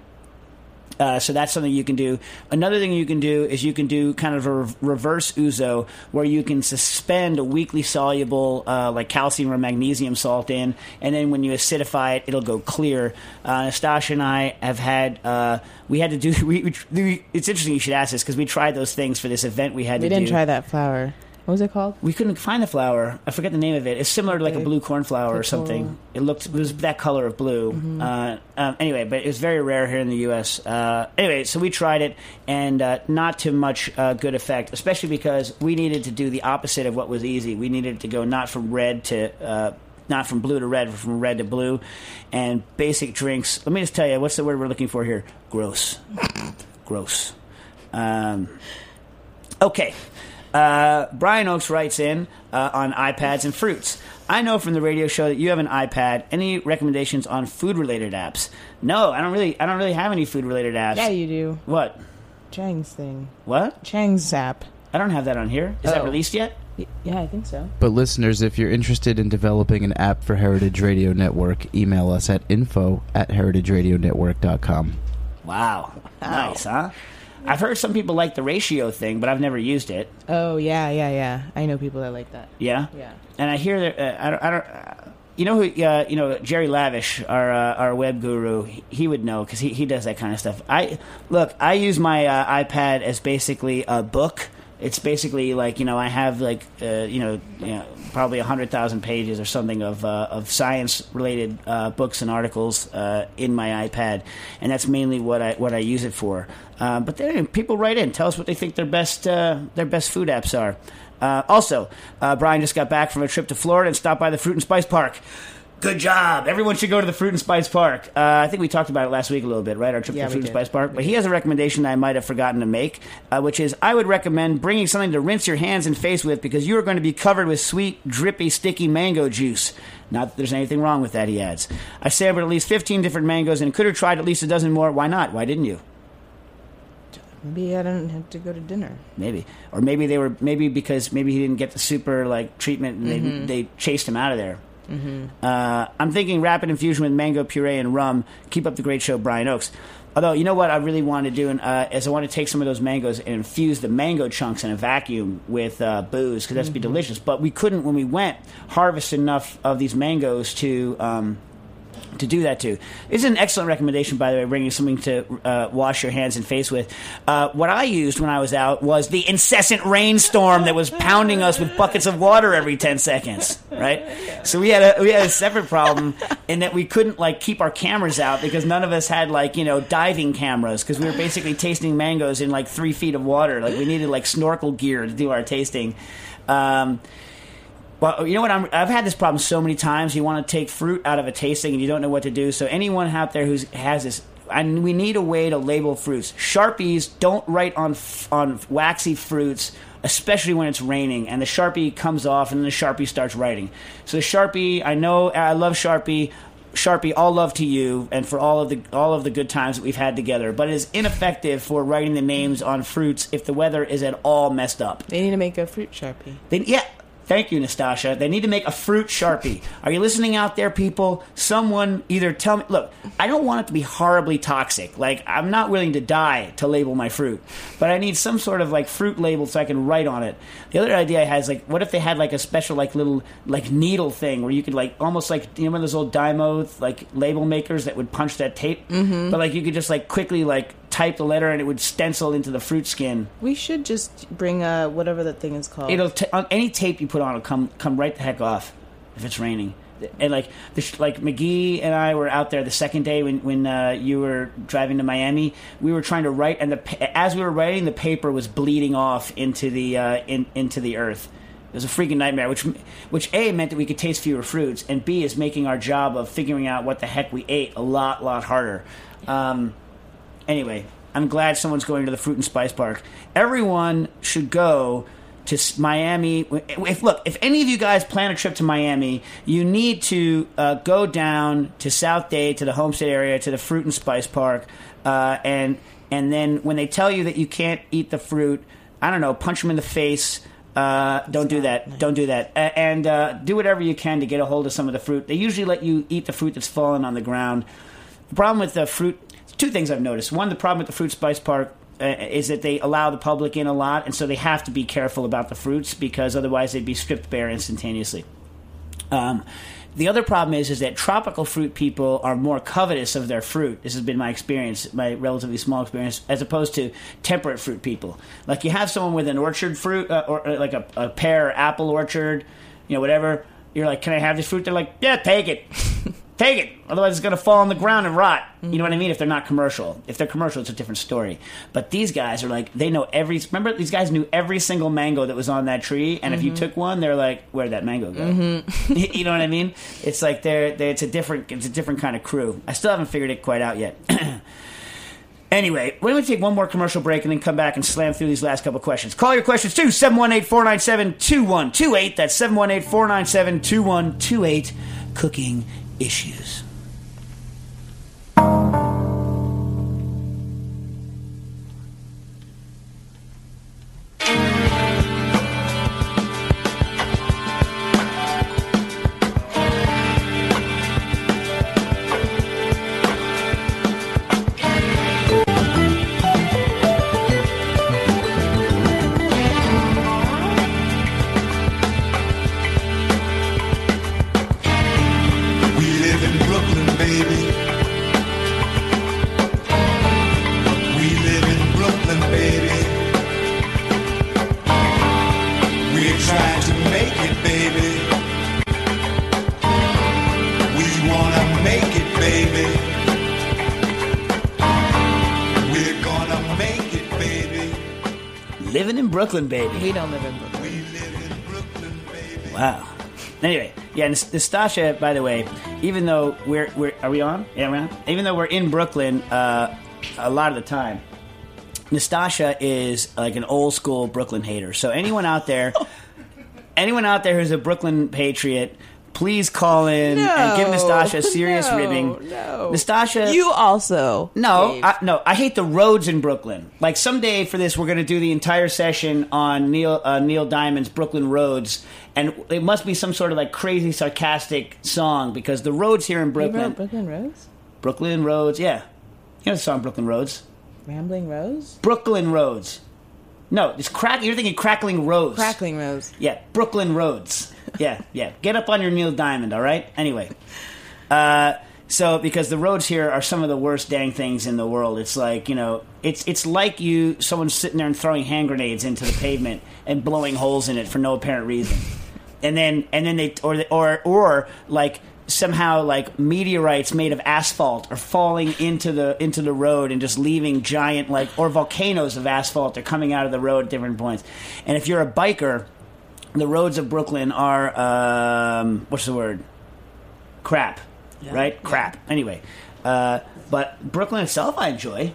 Uh, so that's something you can do. Another thing you can do is you can do kind of a re- reverse ouzo where you can suspend a weakly soluble uh, like calcium or magnesium salt in, and then when you acidify it, it'll go clear. Uh, Nastassia and I have had uh, we had to do. We, we, it's interesting you should ask this because we tried those things for this event we had We didn't do. try that flower. What was it called? We couldn't find the flower. I forget the name of it. It's similar to like a blue cornflower or something. It looked it was that color of blue. Uh, um, anyway, but it was very rare here in the U.S. Uh, anyway, so we tried it, and uh, not to much uh, good effect, especially because we needed to do the opposite of what was easy. We needed to go not from red to uh, not from blue to red, but from red to blue, and basic drinks. Let me just tell you, what's the word we're looking for here? Gross, gross. Um, Okay. Uh, Brian Oakes writes in uh, on iPads and fruits. I know from the radio show that you have an iPad. Any recommendations on food-related apps? No, I don't really. I don't really have any food-related apps. Yeah, you do. What? Chang's thing. What? Chang's app. I don't have that on here. Is that Oh. released yet? Y- Yeah, I think so. But listeners, if you're interested in developing an app for Heritage Radio Network, email us at info at heritageradionetwork.com. Wow. Nice, huh? I've heard some people like the ratio thing, but I've never used it. Oh yeah, yeah, yeah. I know people that like that. Yeah. Yeah. And I hear that uh, I don't. I don't uh, you know who? Uh, you know Jerry Lavish, our uh, our web guru. He, would know because he, he does that kind of stuff. I look. I use my uh, iPad as basically a book. It's basically like you know I have like uh, you know you know probably hundred thousand pages or something of uh, of science related uh, books and articles uh, in my iPad, and that's mainly what I what I use it for. Uh, but people write in, tell us what they think their best uh, their best food apps are. Also, Brian just got back from a trip to Florida and stopped by the Fruit and Spice Park. Good job. Everyone should go to the Fruit and Spice Park. Uh, I think we talked about it last week a little bit, right? Our trip Yeah, to the Fruit and. Spice Park. But he has a recommendation that I might have forgotten to make, uh, which is I would recommend bringing something to rinse your hands and face with because you are going to be covered with sweet, drippy, sticky mango juice. Not that there's anything wrong with that, he adds. I savored at least 15 different mangoes and could have tried at least a dozen more. Why not? Why didn't you? Maybe I didn't have to go to dinner. Maybe, or maybe they were maybe because maybe he didn't get the super like treatment and Mm-hmm. they they chased him out of there. Uh, I'm thinking rapid infusion with mango puree and rum. Keep up the great show, Brian Oakes. Although you know what I really want to do, and, uh, is I want to take some of those mangoes and infuse the mango chunks in a vacuum with uh, booze because that'd be delicious. But we couldn't when we went harvest enough of these mangoes to. Um, to do that too. This is an excellent recommendation, by the way, bringing something to uh, wash your hands and face with. Uh, what I used when I was out was the incessant rainstorm that was pounding us with buckets of water every 10 seconds, right? So we had a, we had a separate problem in that we couldn't like keep our cameras out because none of us had like, you know, diving cameras because we were basically tasting mangoes in like three feet of water. Like we needed like snorkel gear to do our tasting. Um, well, you know what? I'm, I've had this problem so many times. You want to take fruit out of a tasting and you don't know what to do. So anyone out there who has this, and we need a way to label fruits. Sharpies don't write on on waxy fruits, especially when it's raining, and the sharpie comes off, and then the sharpie starts writing. So the sharpie, I know, I love Sharpie. Sharpie, all love to you and for all of the all of the good times that we've had together. But it is ineffective for writing the names on fruits if the weather is at all messed up. They need to make a fruit sharpie. They, yeah. Thank you, Nastassia. They need to make a fruit sharpie. Are you listening out there, people? Someone either tell me. Look, I don't want it to be horribly toxic. Like I'm not willing to die to label my fruit, but I need some sort of like fruit label so I can write on it. The other idea I had is like, what if they had like a special like little like needle thing where you could like almost like you know one of those old Dymo like label makers that would punch that tape, mm-hmm. but like you could just like quickly like type the letter and it would stencil into the fruit skin. We should just bring uh whatever that thing is called. It'll t- on any tape you put on will come come right the heck off if it's raining. and like the, sh- like McGee and I were out there the second day when when uh, you were driving to Miami. We were trying to write, and the as we were writing, the paper was bleeding off into the uh, in, into the earth. It was a freaking nightmare, which which a meant that we could taste fewer fruits, and b is making our job of figuring out what the heck we ate a lot lot harder. Um, anyway, I'm glad someone's going to the Fruit and Spice Park. Everyone should go to Miami. If look, if any of you guys plan a trip to Miami, you need to uh, go down to South Dade to the Homestead area to the Fruit and Spice Park, uh, and and then when they tell you that you can't eat the fruit, I don't know, punch them in the face. Uh, don't do that. Don't do that. And uh, do whatever you can to get a hold of some of the fruit. They usually let you eat the fruit that's fallen on the ground. The problem with the fruit, two things I've noticed. One, the problem with the Fruit Spice Park uh, is that they allow the public in a lot, and so they have to be careful about the fruits because otherwise they'd be stripped bare instantaneously. Um, the other problem is is that tropical fruit people are more covetous of their fruit. This has been my experience, my relatively small experience, as opposed to temperate fruit people. Like you have someone with an orchard fruit, uh, or uh, like a, a pear or apple orchard, you know, whatever. You're like, can I have this fruit? They're like, yeah, take it. Take it. Otherwise, it's going to fall on the ground and rot. You know mm. what I mean? If they're not commercial. If they're commercial, it's a different story. But these guys are like, they know every. Remember, these guys knew every single mango that was on that tree. And if you mm-hmm. took one, they're like, where'd that mango go? Mm-hmm. you know what I mean? It's like they're, they it's a different. It's a different kind of crew. I still haven't figured it quite out yet. Anyway, we're going to take one more commercial break and then come back and slam through these last couple questions. Call your questions to 718 497 2128. That's 718 497 2128. Cooking issues. Brooklyn, baby. We don't live in Brooklyn. We live in Brooklyn, baby. Wow. Anyway, yeah, Nas- Nastassia, by the way, even though we're, we're are we on? Yeah, we're on. Even though we're in Brooklyn uh, a lot of the time, Nastassia is like an old school Brooklyn hater. So anyone out there, anyone out there who's a Brooklyn patriot, please call in and give Nastassia a serious no, ribbing. no. Nastassia, You also. no, I, no. I hate the roads in Brooklyn. Like someday for this, we're going to do the entire session on Neil uh, Neil Diamond's Brooklyn roads, and it must be some sort of like crazy sarcastic song because the roads here in Brooklyn, wrote Brooklyn Rose? Brooklyn roads, yeah, you know the song Brooklyn Roads, Rambling Roads. Brooklyn roads. No, it's crack. You're thinking crackling rose. Crackling Rose. Yeah, Brooklyn roads. Yeah, yeah. Get up on your Neil Diamond, all right? Anyway. Uh, so because the roads here are some of the worst dang things in the world. It's like, you know, it's it's like you someone's sitting there and throwing hand grenades into the pavement and blowing holes in it for no apparent reason. And then and then they or or or like somehow like meteorites made of asphalt are falling into the into the road and just leaving giant like or volcanoes of asphalt are coming out of the road at different points. And if you're a biker, the roads of Brooklyn are um, what's the word? Crap, right? Crap. Anyway, uh, but Brooklyn itself, I enjoy.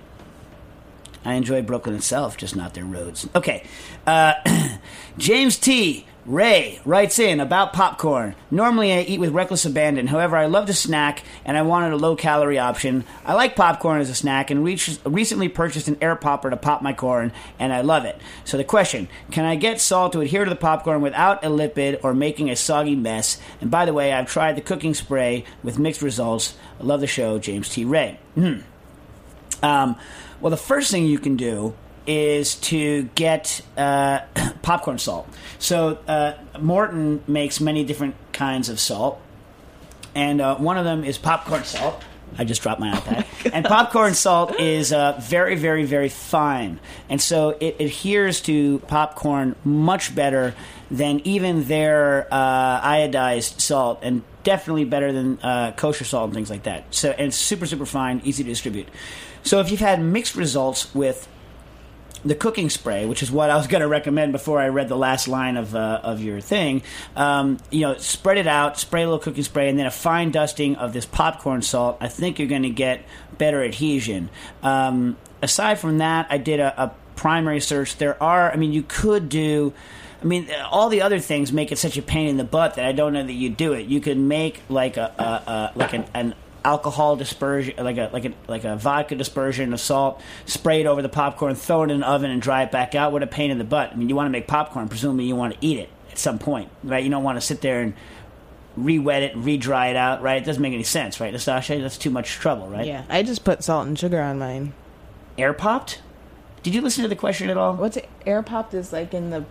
I enjoy Brooklyn itself, just not their roads. Okay, uh, James T. Ray writes in about popcorn. Normally, I eat with reckless abandon. However, I love to snack, and I wanted a low-calorie option. I like popcorn as a snack, and recently purchased an air popper to pop my corn, and I love it. So the question: Can I get salt to adhere to the popcorn without a lipid or making a soggy mess? And by the way, I've tried the cooking spray with mixed results. I love the show, James T. Ray. Hmm. Um, well, the first thing you can do is to get uh, popcorn salt. So uh, Morton makes many different kinds of salt, and uh, one of them is popcorn salt. I just dropped my iPad. and popcorn salt is uh, very, very, very fine, and so it adheres to popcorn much better than even their uh, iodized salt, and definitely better than uh, kosher salt and things like that. So, and it's super, super fine, easy to distribute. So, if you've had mixed results with the cooking spray, which is what I was going to recommend before I read the last line of uh, of your thing. Um, you know, spread it out, spray a little cooking spray, and then a fine dusting of this popcorn salt. I think you're going to get better adhesion. Um, aside from that, I did a, a primary search. There are, I mean, you could do. I mean, all the other things make it such a pain in the butt that I don't know that you do it. You could make like a, a, a like an, an alcohol dispersion, like a like a like a vodka dispersion of salt, spray it over the popcorn, throw it in the oven, and dry it back out. What a pain in the butt! I mean, you want to make popcorn, presumably you want to eat it at some point, right? You don't want to sit there and re-wet it, re-dry it out, right? It doesn't make any sense, right, Nastassia? That's too much trouble, right? Yeah, I just put salt and sugar on mine. Air popped. Did you listen to the question at all? What's air popped is like in the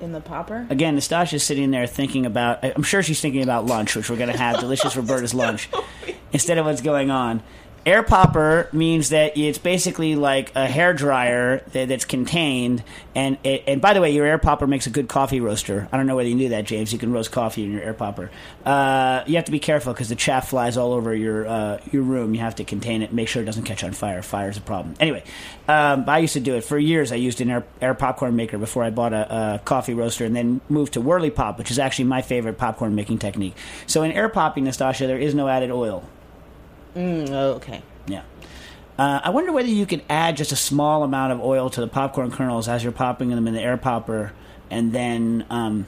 in the popper? Again, Nastassia's sitting there thinking about. I'm sure she's thinking about lunch, which we're going to have delicious Roberta's lunch instead of what's going on. Air popper means that it's basically like a hair dryer that, that's contained. And it, and by the way, your air popper makes a good coffee roaster. I don't know whether you knew that, James. You can roast coffee in your air popper. Uh, you have to be careful because the chaff flies all over your uh, your room. You have to contain it. Make sure it doesn't catch on fire. Fire is a problem. Anyway, um, I used to do it for years. I used an air, air popcorn maker before I bought a, a coffee roaster, and then moved to Whirley Pop, which is actually my favorite popcorn making technique. So in air popping, Nastassia, there is no added oil. Mm, oh, okay. Yeah. Uh, I wonder whether you could add just a small amount of oil to the popcorn kernels as you're popping them in the air popper, and then um,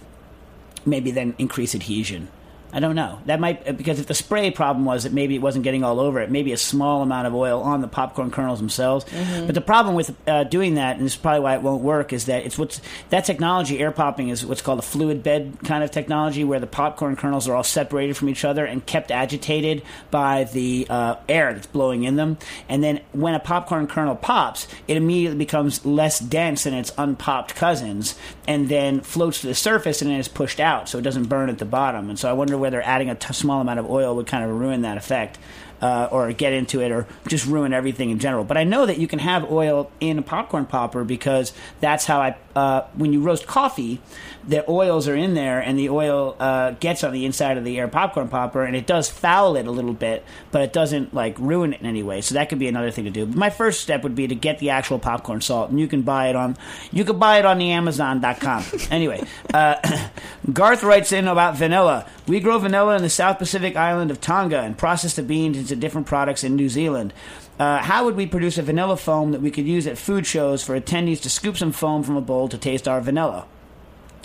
maybe then increase adhesion. I don't know. That might because if the spray problem was that maybe it wasn't getting all over it, maybe a small amount of oil on the popcorn kernels themselves. But the problem with uh, doing that, and this is probably why it won't work, is that it's what's that technology. Air popping is what's called a fluid bed kind of technology, where the popcorn kernels are all separated from each other and kept agitated by the uh, air that's blowing in them. And then when a popcorn kernel pops, it immediately becomes less dense than its unpopped cousins, and then floats to the surface and then is pushed out, so it doesn't burn at the bottom. And so I wonder whether adding a t- small amount of oil would kind of ruin that effect. Uh, or get into it, or just ruin everything in general. But I know that you can have oil in a popcorn popper because that's how I. Uh, when you roast coffee, the oils are in there, and the oil uh, gets on the inside of the air popcorn popper, and it does foul it a little bit, but it doesn't like ruin it in any way. So that could be another thing to do. But my first step would be to get the actual popcorn salt, and you can buy it on. You could buy it on the Amazon.com. anyway, uh, Garth writes in about vanilla. We grow vanilla in the South Pacific island of Tonga and process the beans different products in New Zealand. Uh, how would we produce a vanilla foam that we could use at food shows for attendees to scoop some foam from a bowl to taste our vanilla?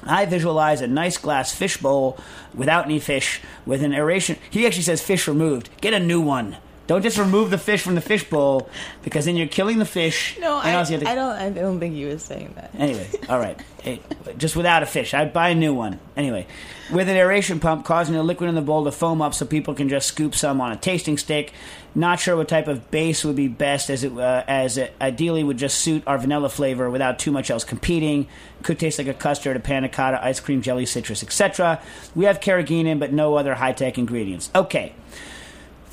I visualize a nice glass fish bowl without any fish with an aeration. He actually says fish removed. Get a new one. Don't just remove the fish from the fish bowl because then you're killing the fish. No, I, also you have to- I don't. I don't think he was saying that. Anyway, all right. Hey, just without a fish. I'd buy a new one. Anyway, with an aeration pump causing the liquid in the bowl to foam up so people can just scoop some on a tasting stick. Not sure what type of base would be best, as it uh, as it ideally would just suit our vanilla flavor without too much else competing. Could taste like a custard, a panna cotta, ice cream, jelly, citrus, etc. We have carrageenan, but no other high tech ingredients. Okay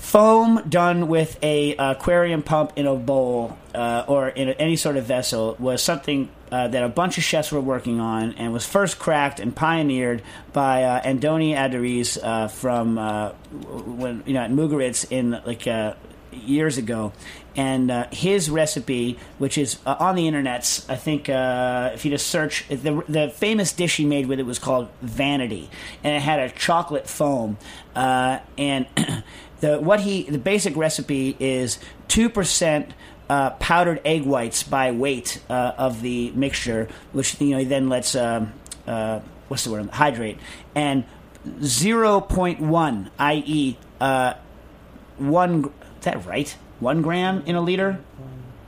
foam done with a aquarium pump in a bowl uh, or in any sort of vessel was something uh, that a bunch of chefs were working on and was first cracked and pioneered by uh, Andoni Aduriz uh, from uh, when you know at Mugaritz in like uh, years ago. And uh, his recipe, which is on the internets, I think if you just search the the famous dish he made with it was called Vanity, and it had a chocolate foam. And the what he the basic recipe is two percent. Uh, powdered egg whites by weight uh, of the mixture, which you know he then lets um, uh, what's the word hydrate, and zero point one, i.e., uh, one. Is that right? One gram in a liter?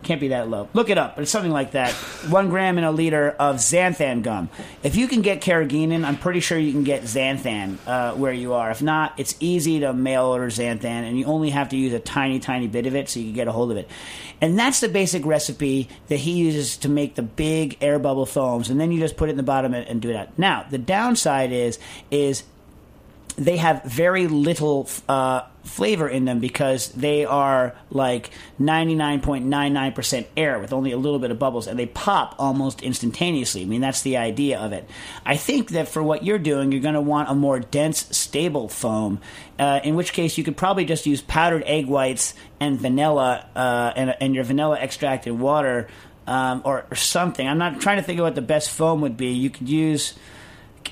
Can't be that low. Look it up, but it's something like that. One gram in a liter of xanthan gum. If you can get carrageenan, I'm pretty sure you can get xanthan uh, where you are. If not, it's easy to mail order xanthan, and you only have to use a tiny, tiny bit of it so you can get a hold of it. And that's the basic recipe that he uses to make the big air bubble foams, and then you just put it in the bottom and, and do it out. Now, the downside is is they have very little uh, flavor in them because they are like 99.99% air with only a little bit of bubbles and they pop almost instantaneously. I mean, that's the idea of it. I think that for what you're doing, you're going to want a more dense, stable foam, uh, in which case you could probably just use powdered egg whites and vanilla uh, and, and your vanilla extracted water. Um, or, or something. I'm not trying to think of what the best foam would be. You could use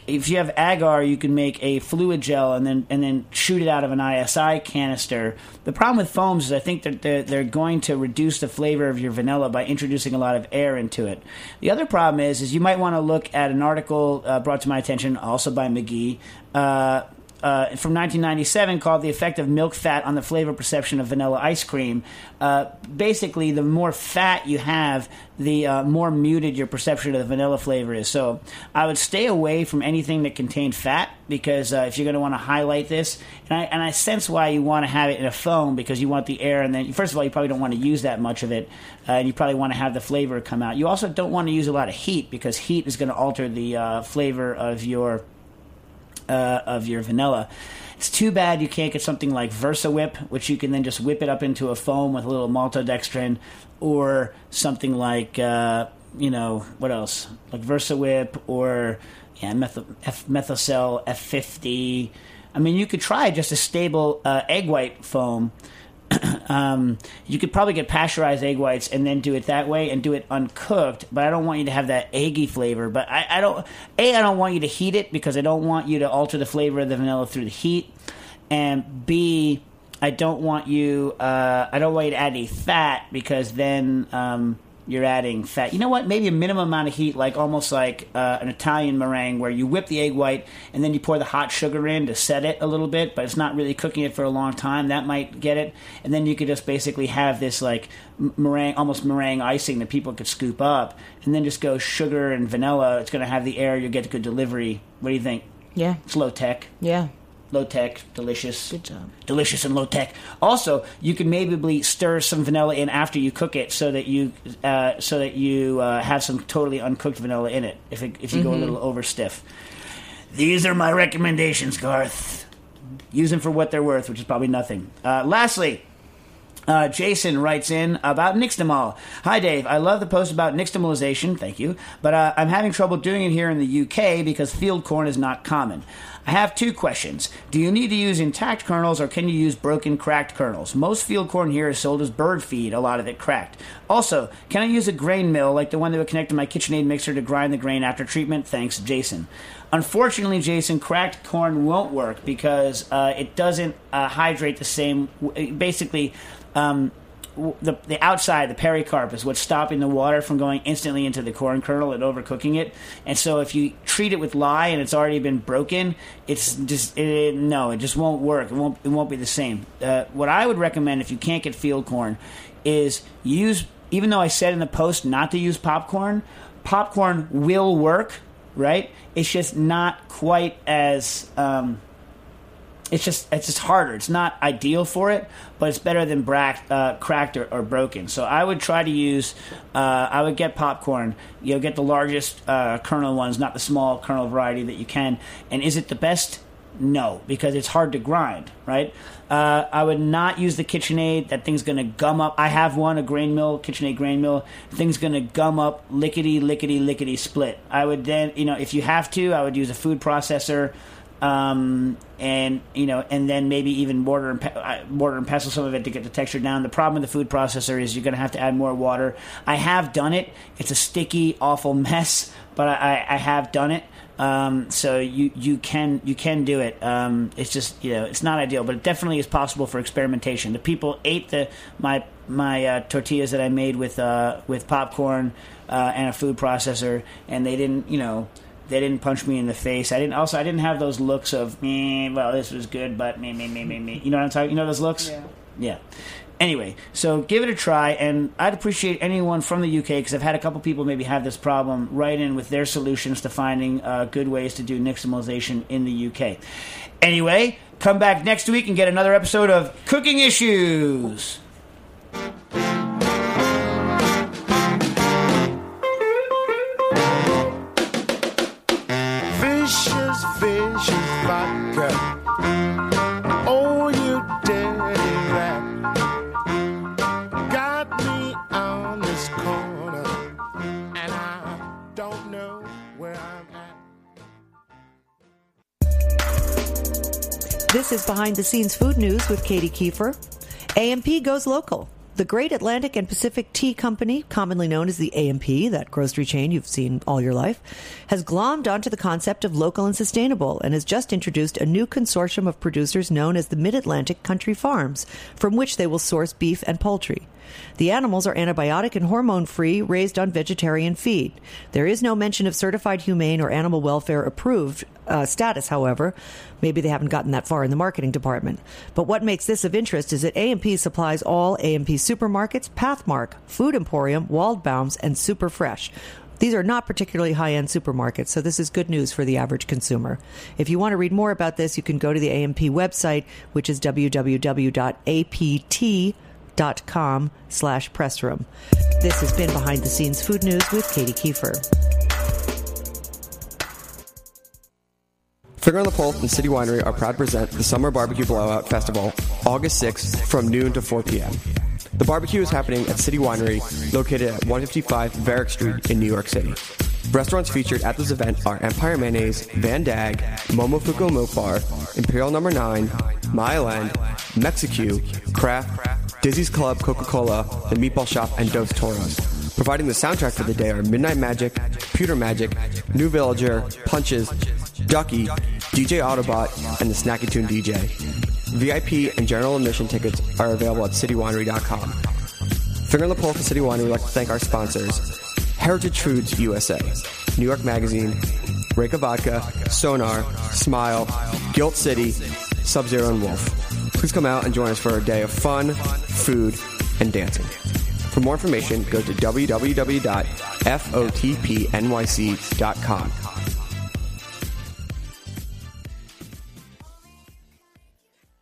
if you have agar, you can make a fluid gel and then and then shoot it out of an iSi canister. The problem with foams is I think that they're, they're going to reduce the flavor of your vanilla by introducing a lot of air into it. The other problem is is you might want to look at an article uh, brought to my attention also by McGee. Uh, uh, from 1997 called The Effect of Milk Fat on the Flavor Perception of Vanilla Ice Cream. Uh, basically, the more fat you have, the uh, more muted your perception of the vanilla flavor is. So I would stay away from anything that contained fat because uh, if you're going to want to highlight this, and I, and I sense why you want to have it in a foam because you want the air, and then first of all, you probably don't want to use that much of it, uh, and you probably want to have the flavor come out. You also don't want to use a lot of heat because heat is going to alter the uh, flavor of your uh, of your vanilla. It's too bad you can't get something like Versa Whip, which you can then just whip it up into a foam with a little maltodextrin, or something like uh, you know what else, like Versa Whip or yeah, Methocel F50. I mean, you could try just a stable uh, egg white foam. um, you could probably get pasteurized egg whites and then do it that way and do it uncooked. But I don't want you to have that eggy flavor. But I, I don't. A, I don't want you to heat it because I don't want you to alter the flavor of the vanilla through the heat. And B, I don't want you. Uh, I don't want you to add any fat because then um, you're adding fat. You know what? Maybe a minimum amount of heat, like almost like uh, an Italian meringue, where you whip the egg white and then you pour the hot sugar in to set it a little bit, but it's not really cooking it for a long time. That might get it, and then you could just basically have this like meringue, almost meringue icing that people could scoop up, and then just go sugar and vanilla. It's going to have the air. You'll get good delivery. What do you think? Yeah. It's low tech Yeah. Low tech, delicious. Good job. Delicious and low tech. Also, you can maybe stir some vanilla in after you cook it, so that you uh, so that you uh, have some totally uncooked vanilla in it. If it, if you go a little over stiff. These are my recommendations, Garth. Use them for what they're worth, which is probably nothing. Uh, lastly, uh, Jason writes in about Nixtamal. Hi, Dave. I love the post about nixtamalization. Thank you. But uh, I'm having trouble doing it here in the UK because field corn is not common. I have two questions. Do you need to use intact kernels or can you use broken, cracked kernels? Most field corn here is sold as bird feed, a lot of it cracked. Also, can I use a grain mill like the one that would connect to my KitchenAid mixer to grind the grain after treatment? Thanks, Jason. Unfortunately, Jason, cracked corn won't work because uh, it doesn't uh, hydrate the same. Basically, um, the the outside, the pericarp, is what's stopping the water from going instantly into the corn kernel and overcooking it. And so, if you treat it with lye and it's already been broken, it's just it, no, it just won't work. It won't it won't be the same. Uh, what I would recommend if you can't get field corn is use. Even though I said in the post not to use popcorn, popcorn will work. Right? It's just not quite as. Um, it's just it's just harder. It's not ideal for it, but it's better than brack, uh, cracked or, or broken. So I would try to use. Uh, I would get popcorn. You know, get the largest uh, kernel ones, not the small kernel variety that you can. And is it the best? No, because it's hard to grind. Right. Uh, I would not use the KitchenAid. That thing's going to gum up. I have one, a grain mill, KitchenAid grain mill. thing's going to gum up, lickety, lickety, lickety split. I would then, you know, if you have to, I would use a food processor um, and you know, and then maybe even mortar and pe- uh, mortar and pestle some of it to get the texture down. The problem with the food processor is you're going to have to add more water. I have done it. It's a sticky, awful mess, but I, I have done it. Um, so you you can you can do it. Um, it's just you know it's not ideal, but it definitely is possible for experimentation. The people ate the my my uh, tortillas that I made with uh, with popcorn uh, and a food processor, and they didn't you know they didn't punch me in the face. I didn't. Also, I didn't have those looks of me. Well, this was good, but me, me, me, me, me. You know what I'm talking? You know those looks? Yeah. Yeah. Anyway, so give it a try, and I'd appreciate anyone from the UK because I've had a couple people maybe have this problem write in with their solutions to finding uh, good ways to do nixtamalization in the UK. Anyway, come back next week and get another episode of Cooking Issues. This is Behind the Scenes Food News with Katy Keiffer. A&P goes local. The Great Atlantic and Pacific Tea Company, commonly known as the A&P, that grocery chain you've seen all your life, has glommed onto the concept of local and sustainable and has just introduced a new consortium of producers known as the Mid Atlantic Country Farms, from which they will source beef and poultry. The animals are antibiotic and hormone free, raised on vegetarian feed. There is no mention of certified humane or animal welfare approved uh, status, however. Maybe they haven't gotten that far in the marketing department. But what makes this of interest is that A&P supplies all A&P supermarkets, Pathmark, Food Emporium, Waldbaum's, and Superfresh. These are not particularly high end supermarkets, so this is good news for the average consumer. If you want to read more about this, you can go to the A&P website, which is www.apt.com slash pressroom. This has been Behind the Scenes Food News with Katy Keiffer. Finger on the Pulse and City Winery are proud to present the Summer Barbecue Blowout Festival August 6th from noon to 4 p.m. The barbecue is happening at City Winery, located at 155 Varick Street in New York City. Restaurants featured at this event are Empire Mayonnaise, Vandaag, Momofuku Milk Bar, Imperial Number 9, Mile End, Mexicue, Craft, Dizzy's Club Coca-Cola, The Meatball Shop, and Dos Toros. Providing the soundtrack for the day are Midnight Magic, Computer Magic, New Villager, Punches, Ducky, DJ Autobot, and the Snacky Tune DJ. VIP and general admission tickets are available at citywinery.com. Finger on the Pulse for City Winery would like to thank our sponsors Heritage Foods USA, New York Magazine, Reyka Vodka, Sonar, Smile, Gilt City, Sub Zero, and Wolf. Please come out and join us for a day of fun, food, and dancing. For more information, go to www.fotpnyc.com.